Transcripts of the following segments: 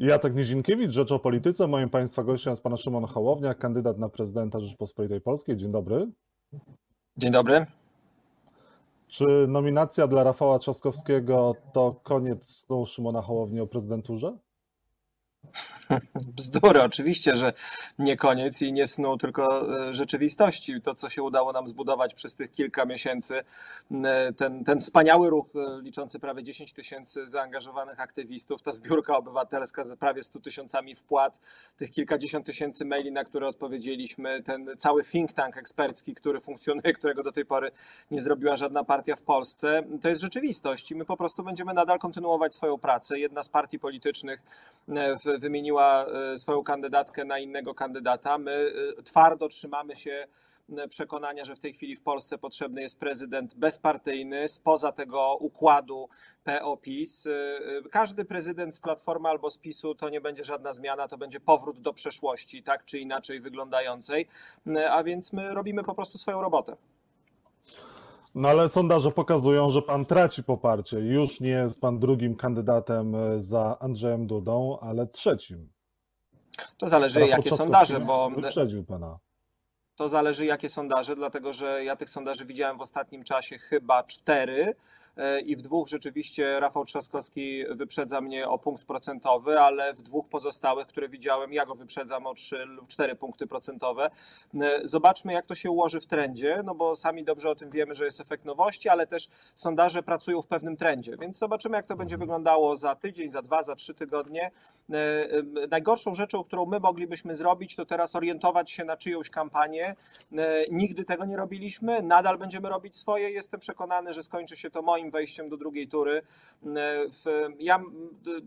Jacek Nizinkiewicz, Rzecz o Polityce. Moim Państwa gościem jest Pan Szymon Hołownia, kandydat na prezydenta Rzeczpospolitej Polskiej. Dzień dobry. Dzień dobry. Czy nominacja dla Rafała Trzaskowskiego to koniec snu Szymona Hołowni o prezydenturze? Bzdury, oczywiście, że nie koniec i nie snu, tylko e, rzeczywistości. To, co się udało nam zbudować przez tych kilka miesięcy, e, ten, ten wspaniały ruch e, liczący prawie 10 tysięcy zaangażowanych aktywistów, ta zbiórka obywatelska z prawie 100 tysiącami wpłat, tych kilkadziesiąt tysięcy maili, na które odpowiedzieliśmy, ten cały think tank ekspercki, który funkcjonuje, którego do tej pory nie zrobiła żadna partia w Polsce, to jest rzeczywistość i my po prostu będziemy nadal kontynuować swoją pracę. Jedna z partii politycznych wymieniła E, swoją kandydatkę na innego kandydata. My e, twardo trzymamy się e, przekonania, że w tej chwili w Polsce potrzebny jest prezydent bezpartyjny, spoza tego układu PO-PiS. Każdy prezydent z Platformy albo z PiSu to nie będzie żadna zmiana, to będzie powrót do przeszłości, tak czy inaczej wyglądającej, a więc my robimy po prostu swoją robotę. No ale sondaże pokazują, że pan traci poparcie. Już nie jest pan drugim kandydatem za Andrzejem Dudą, ale trzecim. To zależy, jakie sondaże, bo. Wyprzedził pana. To zależy, jakie sondaże, dlatego że ja tych sondaży widziałem w ostatnim czasie chyba cztery E, i w dwóch rzeczywiście Rafał Trzaskowski wyprzedza mnie o punkt procentowy, ale w dwóch pozostałych, które widziałem, ja go wyprzedzam o 3 lub 4 punkty procentowe. E, zobaczmy, jak to się ułoży w trendzie, no bo sami dobrze o tym wiemy, że jest efekt nowości, ale też sondaże pracują w pewnym trendzie, więc zobaczymy, jak to będzie wyglądało za tydzień, za dwa, za trzy tygodnie. E, najgorszą rzeczą, którą my moglibyśmy zrobić, to teraz orientować się na czyjąś kampanię. Nigdy tego nie robiliśmy, nadal będziemy robić swoje. Jestem przekonany, że skończy się to moim wejściem do drugiej tury. Ja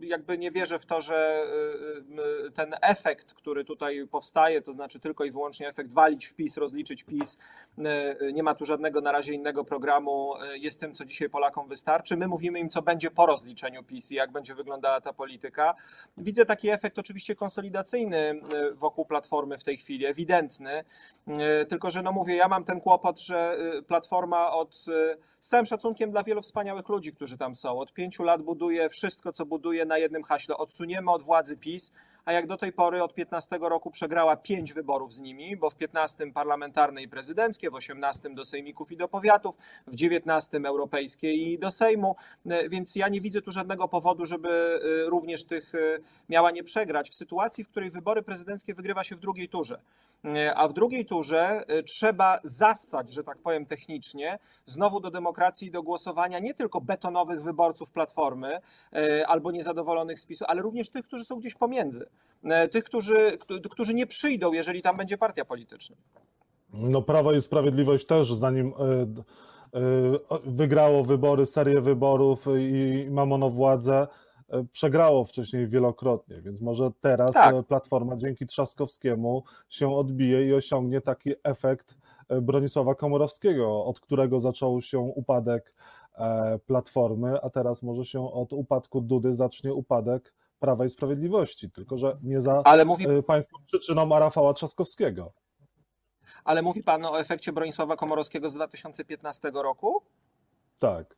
jakby nie wierzę w to, że y, y, ten efekt, który tutaj powstaje, to znaczy tylko i wyłącznie efekt walić w PiS, rozliczyć PiS, y, nie ma tu żadnego na razie innego programu, jest tym, co dzisiaj Polakom wystarczy. My mówimy im, co będzie po rozliczeniu PiS i jak będzie wyglądała ta polityka. Widzę taki efekt oczywiście konsolidacyjny wokół Platformy w tej chwili, ewidentny, tylko że no mówię, ja mam ten kłopot, że Platforma od, z całym szacunkiem dla wielu wspaniałych ludzi, którzy tam są. Od pięciu lat buduje wszystko, co buduje na jednym haśle. Odsuniemy od władzy PiS, a jak do tej pory od 15 roku przegrała pięć wyborów z nimi, bo w 15 parlamentarne i prezydenckie, w 18 do sejmików i do powiatów, w 19 europejskie i do Sejmu, e, więc ja nie widzę tu żadnego powodu, żeby e, również tych e, miała nie przegrać w sytuacji, w której wybory prezydenckie wygrywa się w drugiej turze. A w drugiej turze trzeba zassać, że tak powiem technicznie, znowu do demokracji i do głosowania nie tylko betonowych wyborców Platformy albo niezadowolonych z PiSu, ale również tych, którzy są gdzieś pomiędzy. E, tych, którzy, którzy nie przyjdą, jeżeli tam będzie partia polityczna. No Prawo i Sprawiedliwość też, zanim e, e, wygrało wybory, serię wyborów i ma władzę, przegrało wcześniej wielokrotnie, więc może teraz tak. Platforma dzięki Trzaskowskiemu się odbije i osiągnie taki efekt Bronisława Komorowskiego, od którego zaczął się upadek Platformy, a teraz może się od upadku Dudy zacznie upadek Prawa i Sprawiedliwości, tylko że nie za Ale mówi... E, pańską przyczyną Rafała Trzaskowskiego. Ale mówi pan o efekcie Bronisława Komorowskiego z 2015 roku? Tak.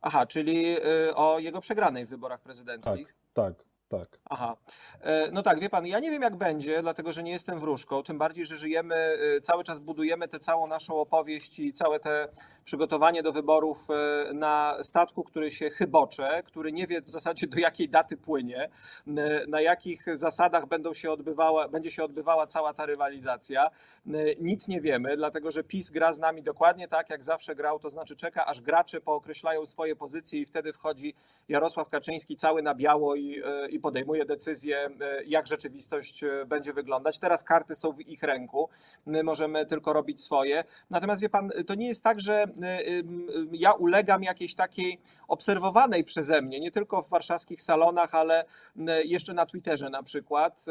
Aha, czyli y, o jego przegranej w wyborach prezydenckich. Tak, tak tak. Aha. E, no tak, wie pan, ja nie wiem jak będzie, dlatego że nie jestem wróżką, tym bardziej, że żyjemy, e, cały czas budujemy tę całą naszą opowieść i całe te przygotowanie do wyborów e, na statku, który się chybocze, który nie wie w zasadzie do jakiej daty płynie, na jakich zasadach będą się odbywała, będzie się odbywała cała ta rywalizacja. Nic nie wiemy, dlatego że PiS gra z nami dokładnie tak, jak zawsze grał, to znaczy czeka, aż gracze pookreślają swoje pozycje i wtedy wchodzi Jarosław Kaczyński cały na biało i, i podejmuje decyzję, e, jak rzeczywistość e, będzie wyglądać. Teraz karty są w ich ręku, my możemy tylko robić swoje. Natomiast wie pan, to nie jest tak, że e, ja ulegam jakiejś takiej obserwowanej przeze mnie, nie tylko w warszawskich salonach, ale jeszcze na Twitterze na przykład,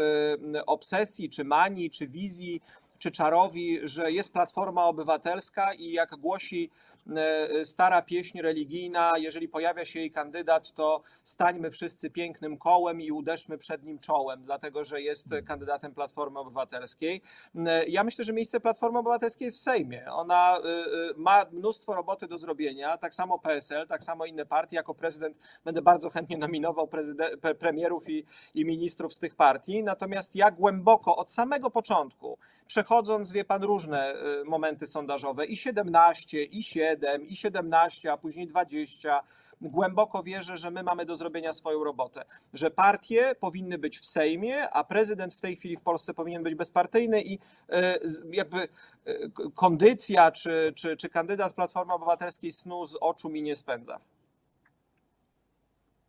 obsesji, czy manii, czy wizji czy czarowi, że jest Platforma Obywatelska i jak głosi stara pieśń religijna, jeżeli pojawia się jej kandydat, to stańmy wszyscy pięknym kołem i uderzmy przed nim czołem, dlatego że jest kandydatem Platformy Obywatelskiej. E, ja myślę, że miejsce Platformy Obywatelskiej jest w Sejmie. Ona ma mnóstwo roboty do zrobienia, tak samo PSL, tak samo inne partie. Jako prezydent będę bardzo chętnie nominował premierów i, i ministrów z tych partii. Natomiast ja głęboko od samego początku, przechodząc, wie pan, różne momenty sondażowe, i 17, i 7, i 17, a później 20, głęboko wierzę, że my mamy do zrobienia swoją robotę, że partie powinny być w Sejmie, a prezydent w tej chwili w Polsce powinien być bezpartyjny i y, jakby y, kondycja czy, czy, czy kandydat Platformy Obywatelskiej snu z oczu mi nie spędza.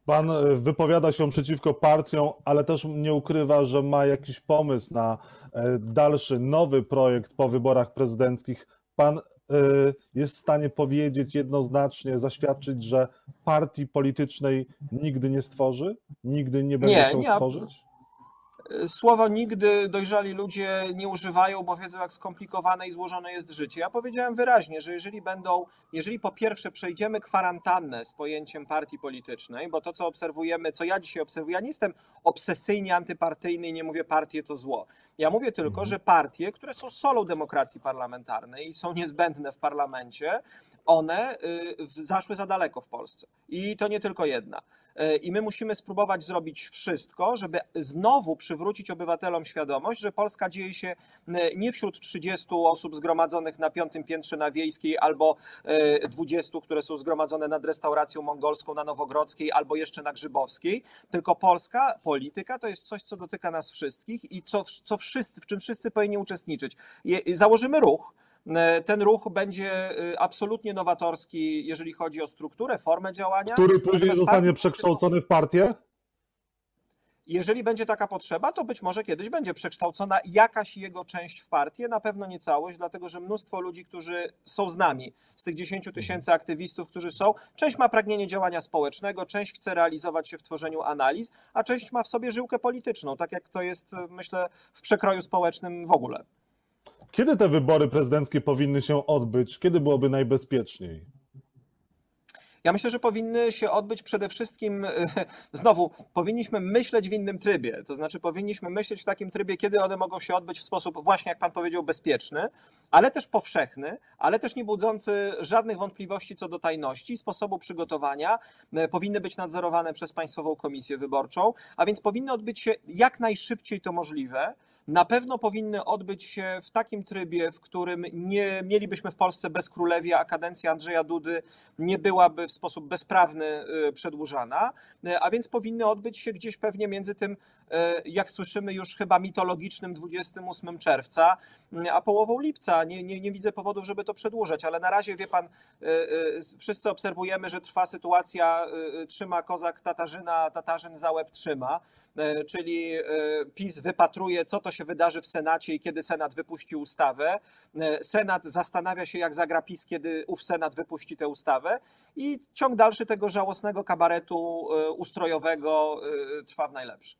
Pan e, wypowiada się przeciwko partiom, ale też nie ukrywa, że ma jakiś pomysł na e, dalszy, nowy projekt po wyborach prezydenckich. Pan e, jest w stanie powiedzieć jednoznacznie, zaświadczyć, że partii politycznej nigdy nie stworzy? Nigdy nie będzie chciał stworzyć? Słowa nigdy dojrzali ludzie nie używają, bo wiedzą, jak skomplikowane i złożone jest życie. Ja powiedziałem wyraźnie, że jeżeli będą, jeżeli po pierwsze przejdziemy kwarantannę z pojęciem partii politycznej, bo to, co obserwujemy, co ja dzisiaj obserwuję, ja nie jestem obsesyjnie antypartyjny i nie mówię partie to zło. Ja mówię tylko, mhm. że partie, które są solą demokracji parlamentarnej i są niezbędne w parlamencie, one y, zaszły za daleko w Polsce. I to nie tylko jedna. Y, I my musimy spróbować zrobić wszystko, żeby znowu przywrócić obywatelom świadomość, że Polska dzieje się y, nie wśród 30 osób zgromadzonych na piątym piętrze na Wiejskiej albo 20, które są zgromadzone nad restauracją mongolską na Nowogrodzkiej albo jeszcze na Grzybowskiej, tylko Polska, polityka to jest coś, co dotyka nas wszystkich i co, co wszyscy, w czym wszyscy powinni uczestniczyć. Założymy ruch, E, ten ruch będzie e, absolutnie nowatorski, jeżeli chodzi o strukturę, formę działania. Który później zostanie przekształcony w partię? Jeżeli będzie taka potrzeba, to być może kiedyś będzie przekształcona jakaś jego część w partię, na pewno nie całość, dlatego że mnóstwo ludzi, którzy są z nami, z tych 10 tysięcy aktywistów, którzy są, część ma pragnienie działania społecznego, część chce realizować się w tworzeniu analiz, a część ma w sobie żyłkę polityczną, tak jak to jest, myślę, w przekroju społecznym w ogóle. Kiedy te wybory prezydenckie powinny się odbyć? Kiedy byłoby najbezpieczniej? Ja myślę, że powinny się odbyć przede wszystkim, znowu, powinniśmy myśleć w innym trybie. To znaczy, powinniśmy myśleć w takim trybie, kiedy one mogą się odbyć w sposób, właśnie jak Pan powiedział, bezpieczny, ale też powszechny, ale też nie budzący żadnych wątpliwości co do tajności, sposobu przygotowania. E, powinny być nadzorowane przez Państwową Komisję Wyborczą, a więc powinny odbyć się jak najszybciej to możliwe na pewno powinny odbyć się w takim trybie, w którym nie mielibyśmy w Polsce bezkrólewia, a kadencja Andrzeja Dudy nie byłaby w sposób bezprawny y, przedłużana, y, a więc powinny odbyć się gdzieś pewnie między tym, y, jak słyszymy już chyba mitologicznym 28 czerwca, a połową lipca. Nie, nie, nie widzę powodów, żeby to przedłużać, ale na razie wie pan, wszyscy obserwujemy, że trwa sytuacja, trzyma kozak Tatarzyna, Tatarzyn za łeb trzyma. E, czyli e, PiS wypatruje, co to się wydarzy w Senacie i kiedy Senat wypuści ustawę. E, Senat zastanawia się, jak zagra PiS, kiedy ów Senat wypuści tę ustawę. I ciąg dalszy tego żałosnego kabaretu ustrojowego trwa w najlepszy.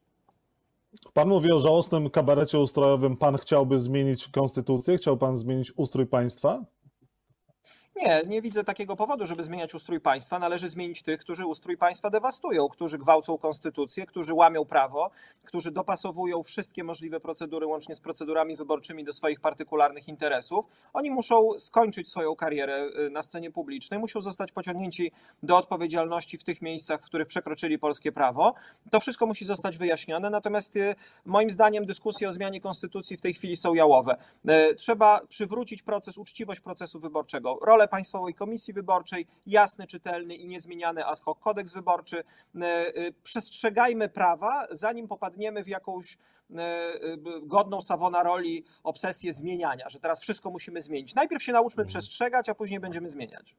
Pan mówi o żałosnym kabarecie ustrojowym. Pan chciałby zmienić konstytucję? Chciał pan zmienić ustrój państwa? Nie, nie widzę takiego powodu, żeby zmieniać ustrój państwa. Należy zmienić tych, którzy ustrój państwa dewastują, którzy gwałcą konstytucję, którzy łamią prawo, którzy dopasowują wszystkie możliwe procedury, łącznie z procedurami wyborczymi, do swoich partykularnych interesów. Oni muszą skończyć swoją karierę y, na scenie publicznej, muszą zostać pociągnięci do odpowiedzialności w tych miejscach, w których przekroczyli polskie prawo. To wszystko musi zostać wyjaśnione, natomiast y, moim zdaniem dyskusje o zmianie konstytucji w tej chwili są jałowe. Y, trzeba przywrócić proces, uczciwość procesu wyborczego. Rolę Państwowej Komisji Wyborczej, jasny, czytelny i niezmieniany ad hoc kodeks wyborczy. E, e, przestrzegajmy prawa, zanim popadniemy w jakąś e, godną Sawona roli obsesję zmieniania, że teraz wszystko musimy zmienić. Najpierw się nauczmy mhm. przestrzegać, a później będziemy zmieniać.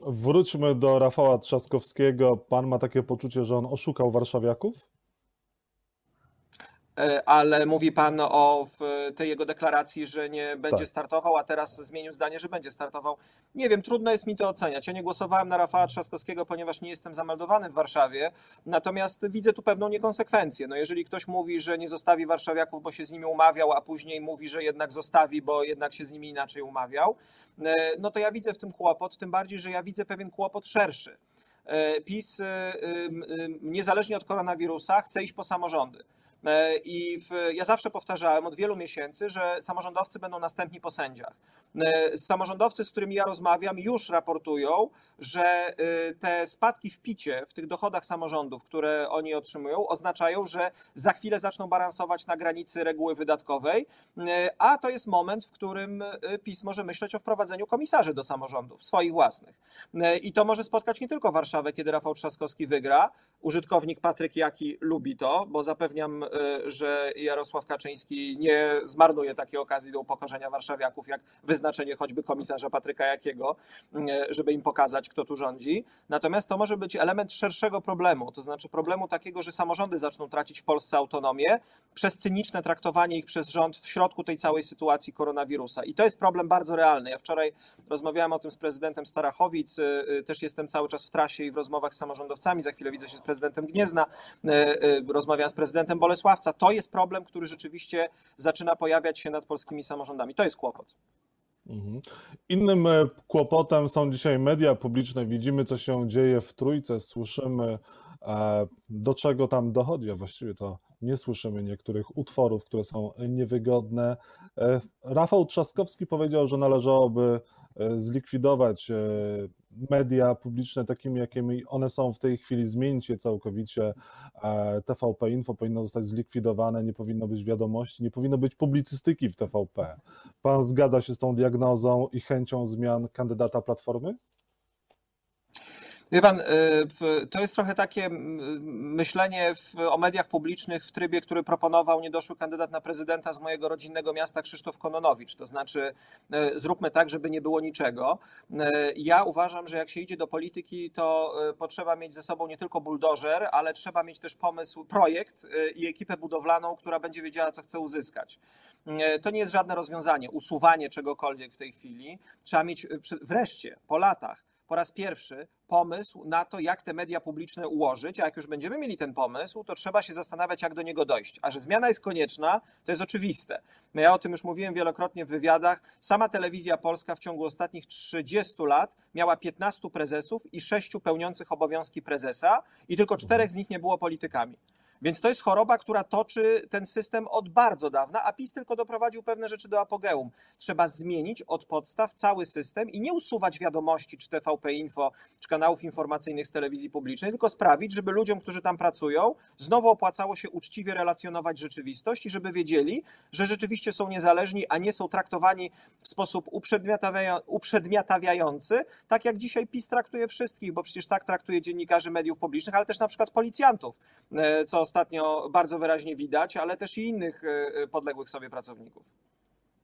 Wróćmy do Rafała Trzaskowskiego. Pan ma takie poczucie, że on oszukał warszawiaków? E, ale mówi pan o tej jego deklaracji, że nie będzie Tak. startował, a teraz zmienił zdanie, że będzie startował. Nie wiem, trudno jest mi to oceniać. Ja nie głosowałem na Rafała Trzaskowskiego, ponieważ nie jestem zameldowany w Warszawie, natomiast widzę tu pewną niekonsekwencję. No jeżeli ktoś mówi, że nie zostawi warszawiaków, bo się z nimi umawiał, a później mówi, że jednak zostawi, bo jednak się z nimi inaczej umawiał, e, no to ja widzę w tym kłopot, tym bardziej, że ja widzę pewien kłopot szerszy. E, PiS, niezależnie od koronawirusa, chce iść po samorządy. E, I w, ja zawsze powtarzałem od wielu miesięcy, że samorządowcy będą następni po sędziach. E, samorządowcy, z którymi ja rozmawiam, już raportują, że e, te spadki w picie, w tych dochodach samorządów, które oni otrzymują, oznaczają, że za chwilę zaczną balansować na granicy reguły wydatkowej, a to jest moment, w którym PiS może myśleć o wprowadzeniu komisarzy do samorządów, swoich własnych. I to może spotkać nie tylko Warszawę, kiedy Rafał Trzaskowski wygra. Użytkownik Patryk Jaki lubi to, bo zapewniam, że Jarosław Kaczyński nie zmarnuje takiej okazji do upokorzenia warszawiaków, jak wyznaczenie choćby komisarza Patryka Jakiego, żeby im pokazać, kto tu rządzi. Natomiast to może być element szerszego problemu, to znaczy problemu takiego, że samorządy zaczną tracić w Polsce autonomię przez cyniczne traktowanie ich przez rząd w środku tej całej sytuacji koronawirusa. I to jest problem bardzo realny. Ja wczoraj rozmawiałem o tym z prezydentem Starachowic, też jestem cały czas w trasie i w rozmowach z samorządowcami, za chwilę widzę się z prezydentem Gniezna, rozmawiałem z prezydentem Bolesława To jest problem, który rzeczywiście zaczyna pojawiać się nad polskimi samorządami. To jest kłopot. Mhm. Innym e, kłopotem są dzisiaj media publiczne. Widzimy, co się dzieje w trójce, słyszymy, e, do czego tam dochodzi, a właściwie to nie słyszymy niektórych utworów, które są niewygodne. E, Rafał Trzaskowski powiedział, że należałoby zlikwidować media publiczne takimi, jakimi one są w tej chwili, zmienić je całkowicie. TVP Info powinno zostać zlikwidowane, nie powinno być wiadomości, nie powinno być publicystyki w TVP. Pan zgadza się z tą diagnozą i chęcią zmian kandydata Platformy? Wie pan, y, to jest trochę takie myślenie o mediach publicznych w trybie, który proponował niedoszły kandydat na prezydenta z mojego rodzinnego miasta Krzysztof Kononowicz. To znaczy, y, zróbmy tak, żeby nie było niczego. Y, ja uważam, że jak się idzie do polityki, to potrzeba mieć ze sobą nie tylko buldożer, ale trzeba mieć też pomysł, projekt i ekipę budowlaną, która będzie wiedziała, co chce uzyskać. To nie jest żadne rozwiązanie, usuwanie czegokolwiek w tej chwili. Trzeba mieć wreszcie po latach po raz pierwszy pomysł na to, jak te media publiczne ułożyć, a jak już będziemy mieli ten pomysł, to trzeba się zastanawiać, jak do niego dojść. A że zmiana jest konieczna, to jest oczywiste. No ja o tym już mówiłem wielokrotnie w wywiadach. Sama telewizja polska w ciągu ostatnich 30 lat miała 15 prezesów i 6 pełniących obowiązki prezesa i tylko czterech z nich nie było politykami. Więc to jest choroba, która toczy ten system od bardzo dawna, a PiS tylko doprowadził pewne rzeczy do apogeum. Trzeba zmienić od podstaw cały system i nie usuwać wiadomości czy TVP Info, czy kanałów informacyjnych z telewizji publicznej, tylko sprawić, żeby ludziom, którzy tam pracują, znowu opłacało się uczciwie relacjonować rzeczywistość i żeby wiedzieli, że rzeczywiście są niezależni, a nie są traktowani w sposób uprzedmiotawiający, tak jak dzisiaj PiS traktuje wszystkich, bo przecież tak traktuje dziennikarzy mediów publicznych, ale też na przykład policjantów, e, co ostatnio bardzo wyraźnie widać, ale też i innych e, e, podległych sobie pracowników.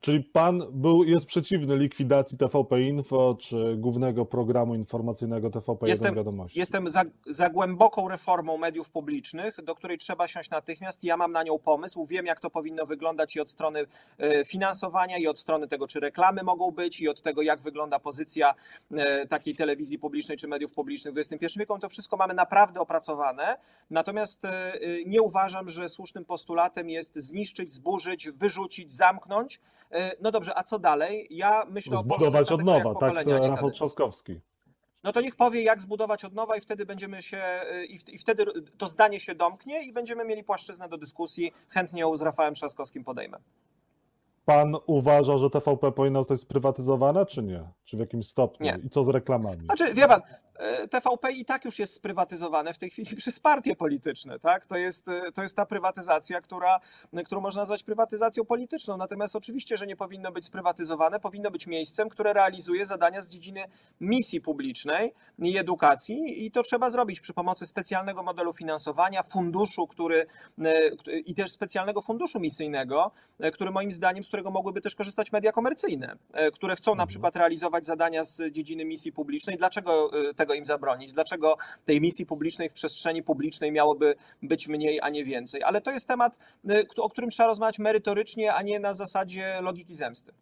Czyli pan był, jest przeciwny likwidacji TVP Info czy głównego programu informacyjnego TVP jestem, Wiadomości? Jestem za, za, głęboką reformą mediów publicznych, do której trzeba siąść natychmiast. Ja mam na nią pomysł, wiem jak to powinno wyglądać i od strony e, finansowania, i od strony tego, czy reklamy mogą być, i od tego, jak wygląda pozycja e, takiej telewizji publicznej czy mediów publicznych w XXI wieku. To wszystko mamy naprawdę opracowane. Natomiast e, nie uważam, że słusznym postulatem jest zniszczyć, zburzyć, wyrzucić, zamknąć. E, no dobrze, a co dalej? Ja myślę Zbudować o od nowa, tak? To Rafał Trzaskowski. No to niech powie, jak zbudować od nowa, i wtedy będziemy się, e, i wtedy to zdanie się domknie i będziemy mieli płaszczyznę do dyskusji. Chętnie ją z Rafałem Trzaskowskim podejmę. Pan uważa, że TVP powinna zostać sprywatyzowana, czy nie? Czy w jakimś stopniu? Nie. I co z reklamami? Znaczy, wie pan, TVP i tak już jest sprywatyzowane w tej chwili przez partie polityczne, tak? To jest, e, to jest ta prywatyzacja, która, którą można nazwać prywatyzacją polityczną. Natomiast oczywiście, że nie powinno być sprywatyzowane, powinno być miejscem, które realizuje zadania z dziedziny misji publicznej i edukacji i to trzeba zrobić przy pomocy specjalnego modelu finansowania, funduszu, który e, i też specjalnego funduszu misyjnego, który moim zdaniem, z którego mogłyby też korzystać media komercyjne, które chcą na mhm. przykład realizować zadania z dziedziny misji publicznej. Dlaczego tego tego im zabronić? Dlaczego tej misji publicznej w przestrzeni publicznej miałoby być mniej, a nie więcej? Ale to jest temat, o którym trzeba rozmawiać merytorycznie, a nie na zasadzie logiki zemsty.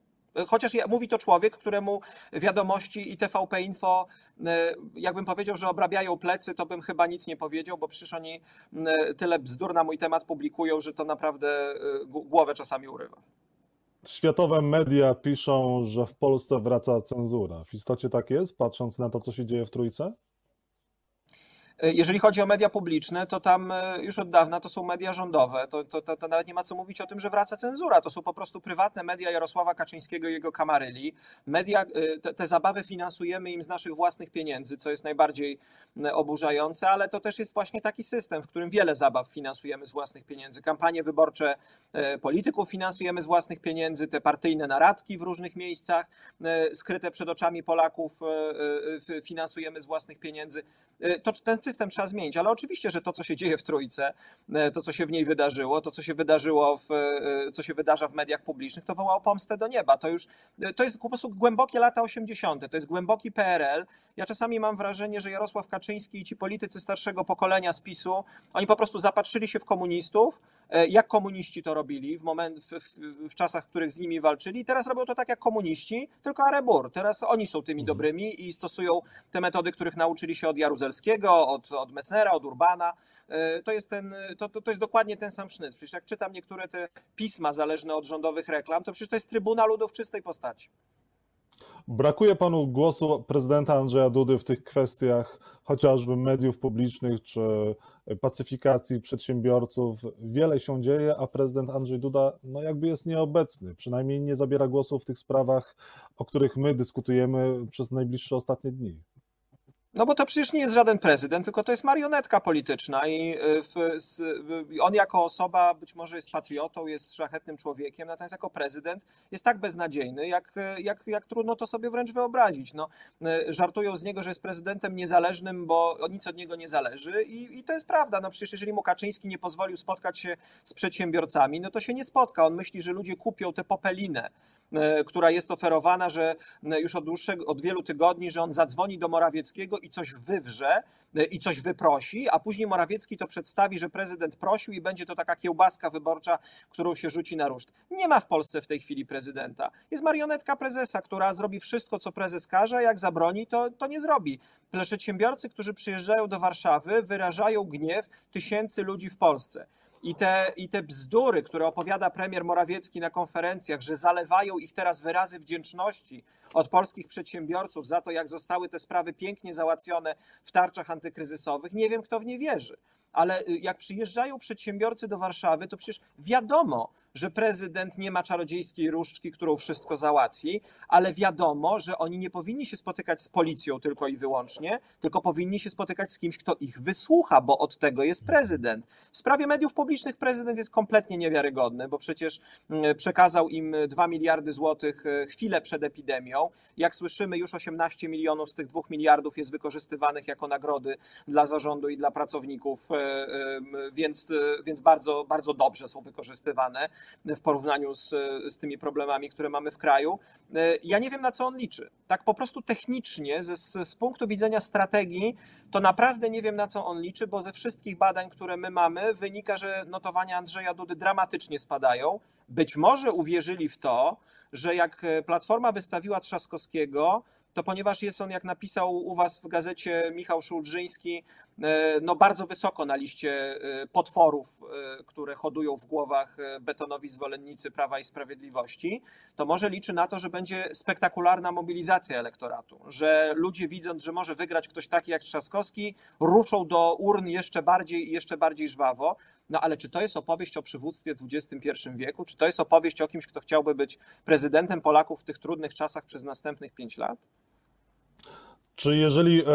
Chociaż mówi to człowiek, któremu wiadomości i TVP Info, e, jakbym powiedział, że obrabiają plecy, to bym chyba nic nie powiedział, bo przecież oni tyle bzdur na mój temat publikują, że to naprawdę głowę czasami urywa. Światowe media piszą, że w Polsce wraca cenzura. W istocie tak jest, patrząc na to, co się dzieje w Trójce? E, jeżeli chodzi o media publiczne, to tam e, już od dawna to są media rządowe. To, to, to, to, nawet nie ma co mówić o tym, że wraca cenzura. To są po prostu prywatne media Jarosława Kaczyńskiego i jego kamaryli. Media, e, te, te zabawy finansujemy im z naszych własnych pieniędzy, co jest najbardziej oburzające, ale to też jest właśnie taki system, w którym wiele zabaw finansujemy z własnych pieniędzy. Kampanie wyborcze polityków finansujemy z własnych pieniędzy, te partyjne naradki w różnych miejscach skryte przed oczami Polaków finansujemy z własnych pieniędzy. To ten system trzeba zmienić, ale oczywiście, że to, co się dzieje w Trójce, e, to, co się w niej wydarzyło, to, co się wydarzyło, w, e, co się wydarza w mediach publicznych, to wołało pomstę do nieba. To już, e, to jest po prostu głębokie lata 80., to jest głęboki PRL. Ja czasami mam wrażenie, że Jarosław Kaczyński i ci politycy starszego pokolenia z PiSu, oni po prostu zapatrzyli się w komunistów, jak komuniści to robili w, moment, w, w, w, czasach, w których z nimi walczyli. Teraz robią to tak jak komuniści, tylko arebur. Teraz oni są tymi mhm. dobrymi i stosują te metody, których nauczyli się od Jaruzelskiego, od, od Messnera, od Urbana. E, to jest, ten, to, to, to jest dokładnie ten sam sznyt. Przecież jak czytam niektóre te pisma zależne od rządowych reklam, to przecież to jest Trybuna Ludu w czystej postaci. Brakuje panu głosu prezydenta Andrzeja Dudy w tych kwestiach chociażby mediów publicznych czy pacyfikacji przedsiębiorców. Wiele się dzieje, a prezydent Andrzej Duda no jakby jest nieobecny. Przynajmniej nie zabiera głosu w tych sprawach, o których my dyskutujemy przez najbliższe ostatnie dni. No bo to przecież nie jest żaden prezydent, tylko to jest marionetka polityczna i y, w, on jako osoba być może jest patriotą, jest szlachetnym człowiekiem, natomiast jako prezydent jest tak beznadziejny, jak, jak, jak trudno to sobie wręcz wyobrazić. No, y, żartują z niego, że jest prezydentem niezależnym, bo nic od niego nie zależy i, i to jest prawda. No przecież jeżeli mu Kaczyński nie pozwolił spotkać się z przedsiębiorcami, no to się nie spotka. On myśli, że ludzie kupią tę popelinę która jest oferowana, że e, już od dłuższego, od wielu tygodni, że on zadzwoni do Morawieckiego i coś wywrze e, i coś wyprosi, a później Morawiecki to przedstawi, że prezydent prosił i będzie to taka kiełbaska wyborcza, którą się rzuci na ruszt. Nie ma w Polsce w tej chwili prezydenta. Jest marionetka prezesa, która zrobi wszystko, co prezes każe, a jak zabroni, to, to nie zrobi. Przedsiębiorcy, którzy przyjeżdżają do Warszawy, wyrażają gniew tysięcy ludzi w Polsce. I te, I te bzdury, które opowiada premier Morawiecki na konferencjach, że zalewają ich teraz wyrazy wdzięczności od polskich przedsiębiorców za to, jak zostały te sprawy pięknie załatwione w tarczach antykryzysowych, nie wiem, kto w nie wierzy. Ale y, jak przyjeżdżają przedsiębiorcy do Warszawy, to przecież wiadomo, że prezydent nie ma czarodziejskiej różdżki, którą wszystko załatwi, ale wiadomo, że oni nie powinni się spotykać z policją tylko i wyłącznie, tylko powinni się spotykać z kimś, kto ich wysłucha, bo od tego jest prezydent. W sprawie mediów publicznych prezydent jest kompletnie niewiarygodny, bo przecież mm, przekazał im 2 miliardy złotych e, chwilę przed epidemią. Jak słyszymy, już 18 milionów z tych 2 miliardów jest wykorzystywanych jako nagrody dla zarządu i dla pracowników, e, więc, e, więc bardzo, bardzo dobrze są wykorzystywane w porównaniu z, z tymi problemami, które mamy w kraju. Ja nie wiem, na co on liczy. Tak po prostu technicznie, z, z punktu widzenia strategii, to naprawdę nie wiem, na co on liczy, bo ze wszystkich badań, które my mamy, wynika, że notowania Andrzeja Dudy dramatycznie spadają. Być może uwierzyli w to, że jak Platforma wystawiła Trzaskowskiego, to ponieważ jest on, jak napisał u was w gazecie Michał Szulżyński, e, no bardzo wysoko na liście e, potworów, e, które hodują w głowach betonowi zwolennicy Prawa i Sprawiedliwości, to może liczy na to, że będzie spektakularna mobilizacja elektoratu, że ludzie widząc, że może wygrać ktoś taki jak Trzaskowski, ruszą do urn jeszcze bardziej i jeszcze bardziej żwawo. No ale czy to jest opowieść o przywództwie w XXI wieku? Czy to jest opowieść o kimś, kto chciałby być prezydentem Polaków w tych trudnych czasach przez następnych pięć lat? Czy jeżeli e,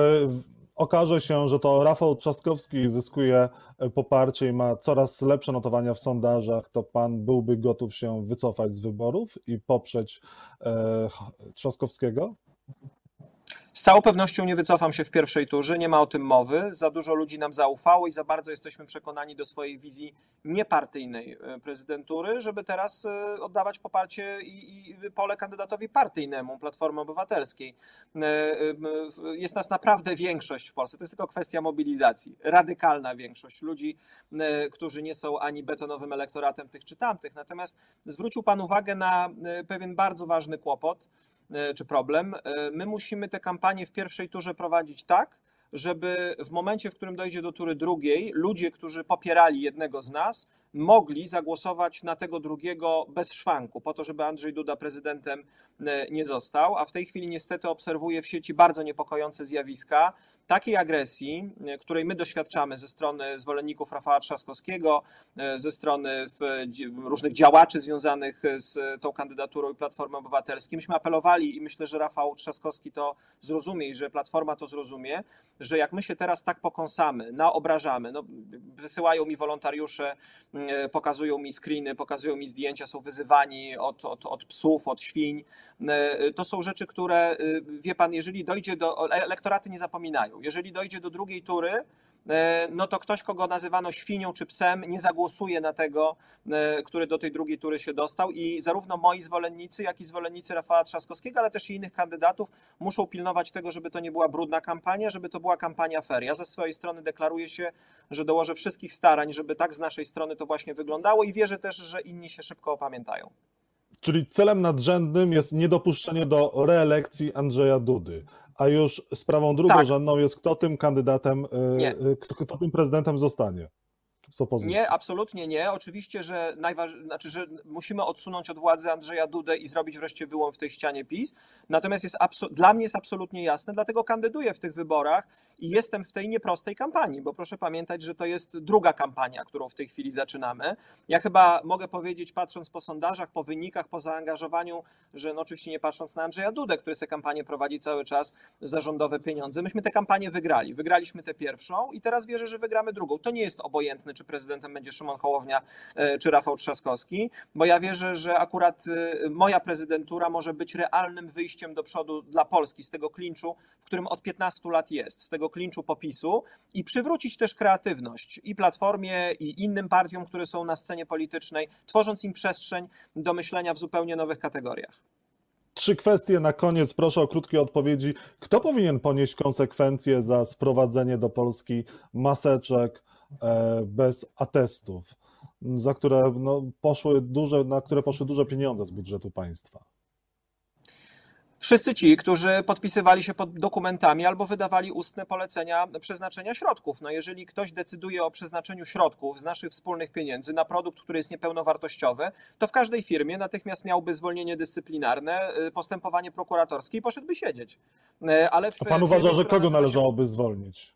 okaże się, że to Rafał Trzaskowski zyskuje e, poparcie i ma coraz lepsze notowania w sondażach, to pan byłby gotów się wycofać z wyborów i poprzeć e, Trzaskowskiego? Całą pewnością nie wycofam się w pierwszej turze, nie ma o tym mowy. Za dużo ludzi nam zaufało i za bardzo jesteśmy przekonani do swojej wizji niepartyjnej e, prezydentury, żeby teraz e, oddawać poparcie i, i pole kandydatowi partyjnemu, Platformy Obywatelskiej. E, jest nas naprawdę większość w Polsce, to jest tylko kwestia mobilizacji. Radykalna większość ludzi, którzy nie są ani betonowym elektoratem tych czy tamtych. Natomiast zwrócił Pan uwagę na pewien bardzo ważny kłopot, czy problem. E, my musimy tę kampanię w pierwszej turze prowadzić tak, żeby w momencie, w którym dojdzie do tury drugiej, ludzie, którzy popierali jednego z nas, mogli zagłosować na tego drugiego bez szwanku, po to, żeby Andrzej Duda prezydentem e, nie został. A w tej chwili niestety obserwuję w sieci bardzo niepokojące zjawiska takiej agresji, e, której my doświadczamy ze strony zwolenników Rafała Trzaskowskiego, e, ze strony różnych działaczy związanych z tą kandydaturą i Platformą Obywatelską. Myśmy apelowali i myślę, że Rafał Trzaskowski to zrozumie i że Platforma to zrozumie, że jak my się teraz tak pokąsamy, naobrażamy, no, wysyłają mi wolontariusze, pokazują mi screeny, pokazują mi zdjęcia, są wyzywani od, od, od psów, od świń. To są rzeczy, które, wie pan, jeżeli dojdzie do. Elektoraty nie zapominają jeżeli dojdzie do drugiej tury, e, no to ktoś, kogo nazywano świnią czy psem, nie zagłosuje na tego, e, który do tej drugiej tury się dostał. I zarówno moi zwolennicy, jak i zwolennicy Rafała Trzaskowskiego, ale też i innych kandydatów muszą pilnować tego, żeby to nie była brudna kampania, żeby to była kampania fair. Ja ze swojej strony deklaruję się, że dołożę wszystkich starań, żeby tak z naszej strony to właśnie wyglądało i wierzę też, że inni się szybko opamiętają. Czyli celem nadrzędnym jest niedopuszczenie do reelekcji Andrzeja Dudy a już sprawą drugorzędną tak. jest, kto tym kandydatem, e, e, kto, kto tym prezydentem zostanie. Nie, absolutnie nie. Oczywiście, że, najważ... znaczy, że musimy odsunąć od władzy Andrzeja Dudę i zrobić wreszcie wyłom w tej ścianie PiS. Natomiast jest abso... dla mnie jest absolutnie jasne, dlatego kandyduję w tych wyborach i jestem w tej nieprostej kampanii, bo proszę pamiętać, że to jest druga kampania, którą w tej chwili zaczynamy. Ja chyba mogę powiedzieć, patrząc po sondażach, po wynikach, po zaangażowaniu, że no oczywiście nie patrząc na Andrzeja Dudę, który tę kampanię prowadzi cały czas za rządowe pieniądze, myśmy tę kampanię wygrali. Wygraliśmy tę pierwszą i teraz wierzę, że wygramy drugą. To nie jest obojętne, czy prezydentem będzie Szymon Hołownia, e, czy Rafał Trzaskowski, bo ja wierzę, że akurat e, moja prezydentura może być realnym wyjściem do przodu dla Polski z tego klinczu, w którym od 15 lat jest, z tego klinczu popisu i przywrócić też kreatywność i Platformie, i innym partiom, które są na scenie politycznej, tworząc im przestrzeń do myślenia w zupełnie nowych kategoriach. Trzy kwestie na koniec. Proszę o krótkie odpowiedzi. Kto powinien ponieść konsekwencje za sprowadzenie do Polski maseczek e, bez atestów, za które no, poszły duże, na które poszły duże pieniądze z budżetu państwa? Wszyscy ci, którzy podpisywali się pod dokumentami albo wydawali ustne polecenia przeznaczenia środków. No jeżeli ktoś decyduje o przeznaczeniu środków z naszych wspólnych pieniędzy na produkt, który jest niepełnowartościowy, to w każdej firmie natychmiast miałby zwolnienie dyscyplinarne, y, postępowanie prokuratorskie i poszedłby siedzieć. Y, ale w, A pan uważa, że kogo należałoby zwolnić?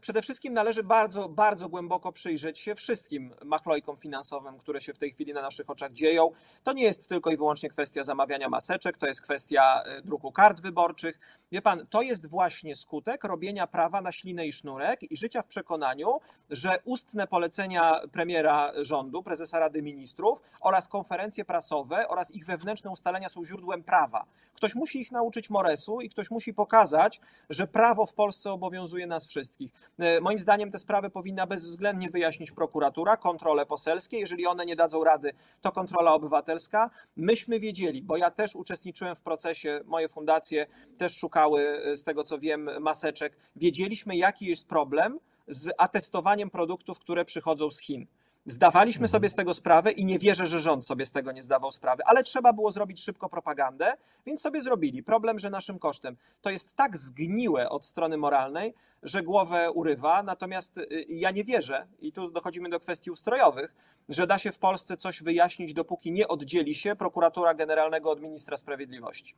Przede wszystkim należy bardzo, bardzo głęboko przyjrzeć się wszystkim machlojkom finansowym, które się w tej chwili na naszych oczach dzieją. To nie jest tylko i wyłącznie kwestia zamawiania maseczek, to jest kwestia e, druku kart wyborczych. Wie pan, to jest właśnie skutek robienia prawa na ślinę i sznurek i życia w przekonaniu, że ustne polecenia premiera rządu, prezesa Rady Ministrów oraz konferencje prasowe oraz ich wewnętrzne ustalenia są źródłem prawa. Ktoś musi ich nauczyć moresu i ktoś musi pokazać, że prawo w Polsce obowiązuje nas wszystkich. E, moim zdaniem te sprawy powinna bezwzględnie wyjaśnić prokuratura, kontrole poselskie. Jeżeli one nie dadzą rady, to kontrola obywatelska. Myśmy wiedzieli, bo ja też uczestniczyłem w procesie, moje fundacje też szukały, e, z tego co wiem, maseczek. Wiedzieliśmy, jaki jest problem z atestowaniem produktów, które przychodzą z Chin. Zdawaliśmy mhm. sobie z tego sprawę i nie wierzę, że rząd sobie z tego nie zdawał sprawy, ale trzeba było zrobić szybko propagandę, więc sobie zrobili. Problem, że naszym kosztem. To jest tak zgniłe od strony moralnej, że głowę urywa, natomiast y, ja nie wierzę, i tu dochodzimy do kwestii ustrojowych, że da się w Polsce coś wyjaśnić, dopóki nie oddzieli się prokuratura generalnego od ministra sprawiedliwości.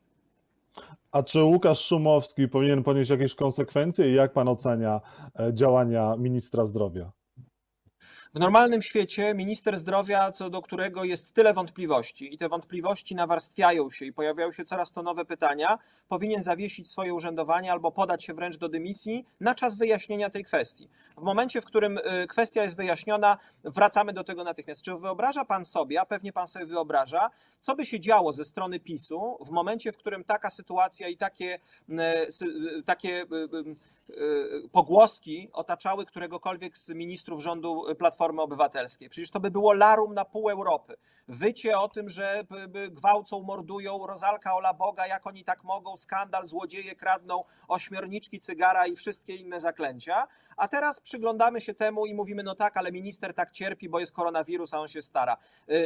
A czy Łukasz Szumowski powinien ponieść jakieś konsekwencje i jak pan ocenia e, działania ministra zdrowia? W normalnym świecie minister zdrowia, co do którego jest tyle wątpliwości i te wątpliwości nawarstwiają się i pojawiają się coraz to nowe pytania, powinien zawiesić swoje urzędowanie albo podać się wręcz do dymisji na czas wyjaśnienia tej kwestii. W momencie, w którym y, kwestia jest wyjaśniona, wracamy do tego natychmiast. Czy wyobraża pan sobie, a pewnie pan sobie wyobraża, co by się działo ze strony PiSu w momencie, w którym taka sytuacja i takie, y, takie y, pogłoski otaczały któregokolwiek z ministrów rządu Platformy Obywatelskiej. Przecież to by było larum na pół Europy. Wycie o tym, że gwałcą, mordują, rozalka ola Boga, jak oni tak mogą, skandal, złodzieje kradną, ośmiorniczki cygara i wszystkie inne zaklęcia. A teraz przyglądamy się temu i mówimy, no tak, ale minister tak cierpi, bo jest koronawirus, a on się stara.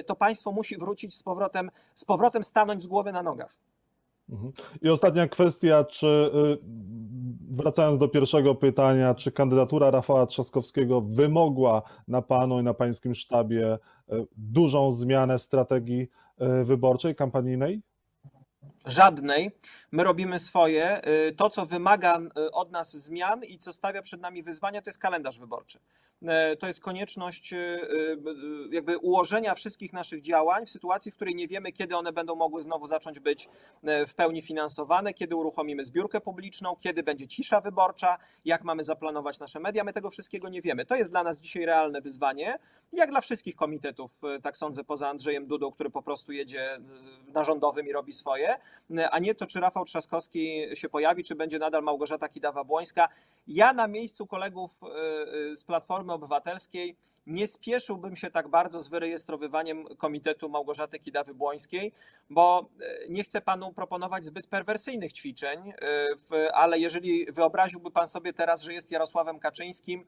To państwo musi wrócić z powrotem, z powrotem stanąć z głowy na nogach. Mhm. I ostatnia kwestia, czy y, wracając do pierwszego pytania, czy kandydatura Rafała Trzaskowskiego wymogła na panu i na pańskim sztabie y, dużą zmianę strategii y, wyborczej, kampanijnej? Żadnej. My robimy swoje. To, co wymaga od nas zmian i co stawia przed nami wyzwania, to jest kalendarz wyborczy. E, to jest konieczność jakby ułożenia wszystkich naszych działań w sytuacji, w której nie wiemy, kiedy one będą mogły znowu zacząć być w pełni finansowane, kiedy uruchomimy zbiórkę publiczną, kiedy będzie cisza wyborcza, jak mamy zaplanować nasze media. My tego wszystkiego nie wiemy. To jest dla nas dzisiaj realne wyzwanie, jak dla wszystkich komitetów, tak sądzę, poza Andrzejem Dudą, który po prostu jedzie na rządowym i robi swoje, a nie to, czy Rafał Trzaskowski się pojawi, czy będzie nadal Małgorzata Kidawa-Błońska. Ja na miejscu kolegów z Platformy Obywatelskiej nie spieszyłbym się tak bardzo z wyrejestrowywaniem Komitetu Małgorzaty Kidawy-Błońskiej, bo e, nie chcę panu proponować zbyt perwersyjnych ćwiczeń, ale jeżeli wyobraziłby pan sobie teraz, że jest Jarosławem Kaczyńskim,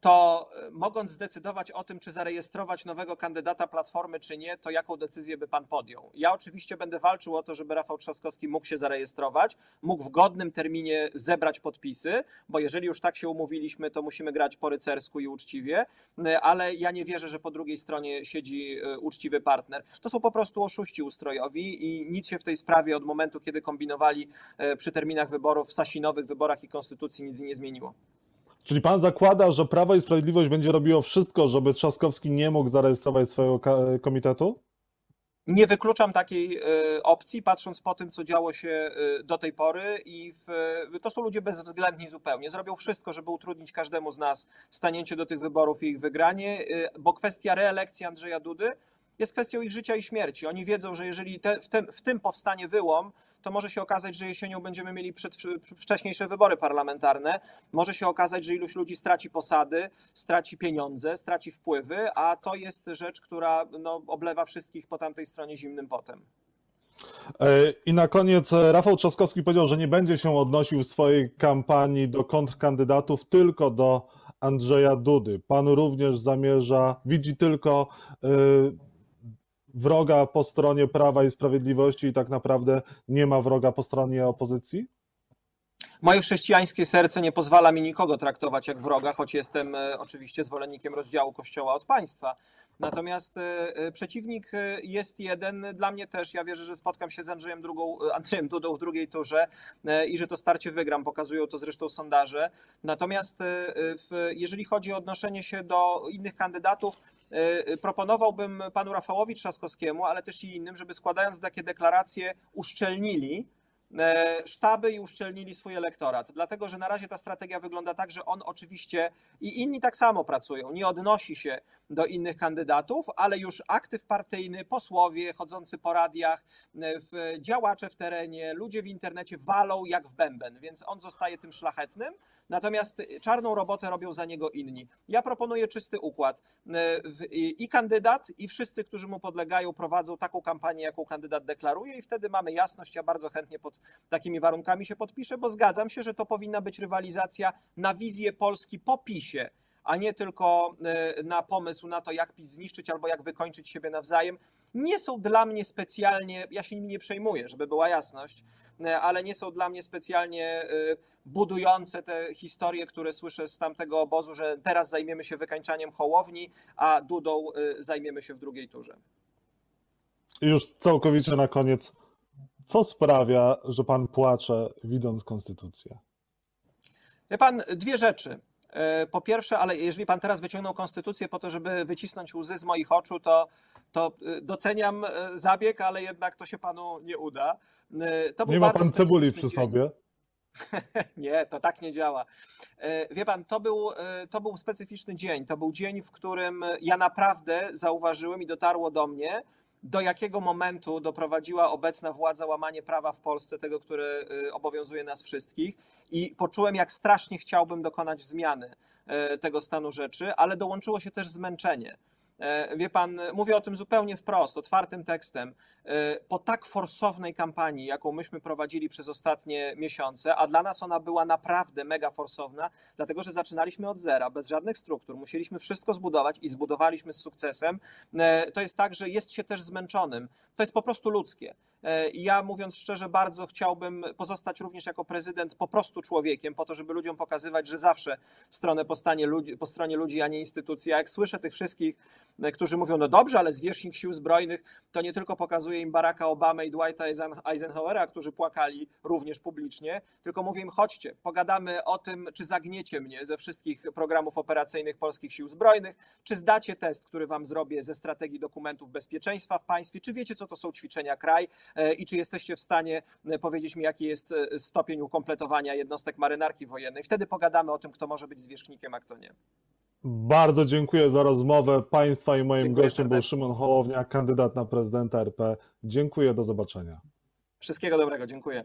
to e, mogąc zdecydować o tym, czy zarejestrować nowego kandydata Platformy, czy nie, to jaką decyzję by pan podjął? Ja oczywiście będę walczył o to, żeby Rafał Trzaskowski mógł się zarejestrować, mógł w godnym terminie zebrać podpisy, bo jeżeli już tak się umówiliśmy, to musimy grać po rycersku i uczciwie, e, ale ja nie wierzę, że po drugiej stronie siedzi e, uczciwy partner. To są po prostu oszuści ustrojowi i nic się w tej sprawie od momentu, kiedy kombinowali przy terminach wyborów, sasinowych wyborach i konstytucji nic nie zmieniło. Czyli pan zakłada, że Prawo i Sprawiedliwość będzie robiło wszystko, żeby Trzaskowski nie mógł zarejestrować swojego komitetu? Nie wykluczam takiej e, opcji, patrząc po tym, co działo się e, do tej pory, i w, to są ludzie bezwzględni zupełnie. Zrobią wszystko, żeby utrudnić każdemu z nas stanięcie do tych wyborów i ich wygranie, e, bo kwestia reelekcji Andrzeja Dudy jest kwestią ich życia i śmierci. Oni wiedzą, że jeżeli te, w, tym, w tym powstanie wyłom, to może się okazać, że jesienią będziemy mieli przed, wcześniejsze wybory parlamentarne. Może się okazać, że iluś ludzi straci posady, straci pieniądze, straci wpływy, a to jest rzecz, która no, oblewa wszystkich po tamtej stronie zimnym potem. E, I na koniec e, Rafał Trzaskowski powiedział, że nie będzie się odnosił w swojej kampanii do kontrkandydatów, tylko do Andrzeja Dudy. Pan również zamierza, widzi tylko e, wroga po stronie Prawa i Sprawiedliwości i tak naprawdę nie ma wroga po stronie opozycji? Moje chrześcijańskie serce nie pozwala mi nikogo traktować jak wroga, choć jestem e, oczywiście zwolennikiem rozdziału Kościoła od państwa. Natomiast e, e, przeciwnik jest jeden, dla mnie też. Ja wierzę, że spotkam się z Andrzejem, drugą, Andrzejem Dudą w drugiej turze i że to starcie wygram. Pokazują to zresztą sondaże. Natomiast jeżeli chodzi o odnoszenie się do innych kandydatów, proponowałbym panu Rafałowi Trzaskowskiemu, ale też i innym, żeby składając takie deklaracje uszczelnili e, sztaby i uszczelnili swój elektorat. Dlatego, że na razie ta strategia wygląda tak, że on oczywiście i inni tak samo pracują, nie odnosi się do innych kandydatów, ale już aktyw partyjny, posłowie chodzący po radiach, w działacze w terenie, ludzie w internecie walą jak w bęben, więc on zostaje tym szlachetnym, natomiast czarną robotę robią za niego inni. Ja proponuję czysty układ. I kandydat, i wszyscy, którzy mu podlegają, prowadzą taką kampanię, jaką kandydat deklaruje, i wtedy mamy jasność. Ja bardzo chętnie pod takimi warunkami się podpiszę, bo zgadzam się, że to powinna być rywalizacja na wizję Polski po PiSie a nie tylko e, na pomysł na to, jak PiS zniszczyć albo jak wykończyć siebie nawzajem, nie są dla mnie specjalnie, ja się nimi nie przejmuję, żeby była jasność, e, ale nie są dla mnie specjalnie e, budujące te historie, które słyszę z tamtego obozu, że teraz zajmiemy się wykańczaniem Hołowni, a Dudą zajmiemy się w drugiej turze. Już całkowicie na koniec, co sprawia, że pan płacze, widząc konstytucję? Wie pan, dwie rzeczy. E, Po pierwsze, ale jeżeli pan teraz wyciągnął konstytucję po to, żeby wycisnąć łzy z moich oczu, to, to e, doceniam e, zabieg, ale jednak to się panu nie uda. Nie ma pan cebuli przy dzień. sobie. Nie, to tak nie działa. Wie pan, to był, to był specyficzny dzień. To był dzień, w którym ja naprawdę zauważyłem i dotarło do mnie, do jakiego momentu doprowadziła obecna władza łamanie prawa w Polsce, tego, które e, obowiązuje nas wszystkich. I poczułem, jak strasznie chciałbym dokonać zmiany e, tego stanu rzeczy, ale dołączyło się też zmęczenie. E, Wie pan, mówię o tym zupełnie wprost, otwartym tekstem. E, Po tak forsownej kampanii, jaką myśmy prowadzili przez ostatnie miesiące, a dla nas ona była naprawdę mega forsowna, dlatego że zaczynaliśmy od zera, bez żadnych struktur, musieliśmy wszystko zbudować i zbudowaliśmy z sukcesem. E, To jest tak, że jest się też zmęczonym. To jest po prostu ludzkie. E, ja mówiąc szczerze, bardzo chciałbym pozostać również jako prezydent po prostu człowiekiem, po to, żeby ludziom pokazywać, że zawsze stronę po, ludzi, po stronie ludzi, a nie instytucji. A jak słyszę tych wszystkich, e, którzy mówią, no dobrze, ale zwierzchnik sił zbrojnych, to nie tylko pokazuje im Baracka Obama i Dwighta Eisen- Eisenhowera, którzy płakali również publicznie, tylko mówię im, chodźcie, pogadamy o tym, czy zagniecie mnie ze wszystkich programów operacyjnych polskich sił zbrojnych, czy zdacie test, który wam zrobię ze strategii dokumentów bezpieczeństwa w państwie, czy wiecie, co to są ćwiczenia kraj i czy jesteście w stanie e, powiedzieć mi, jaki jest e, stopień ukompletowania jednostek marynarki wojennej. Wtedy pogadamy o tym, kto może być zwierzchnikiem, a kto nie. Bardzo dziękuję za rozmowę Państwa i moim Dziękuję gościem był serdecznie. Szymon Hołownia, kandydat na prezydenta RP. Dziękuję, do zobaczenia. Wszystkiego dobrego, dziękuję.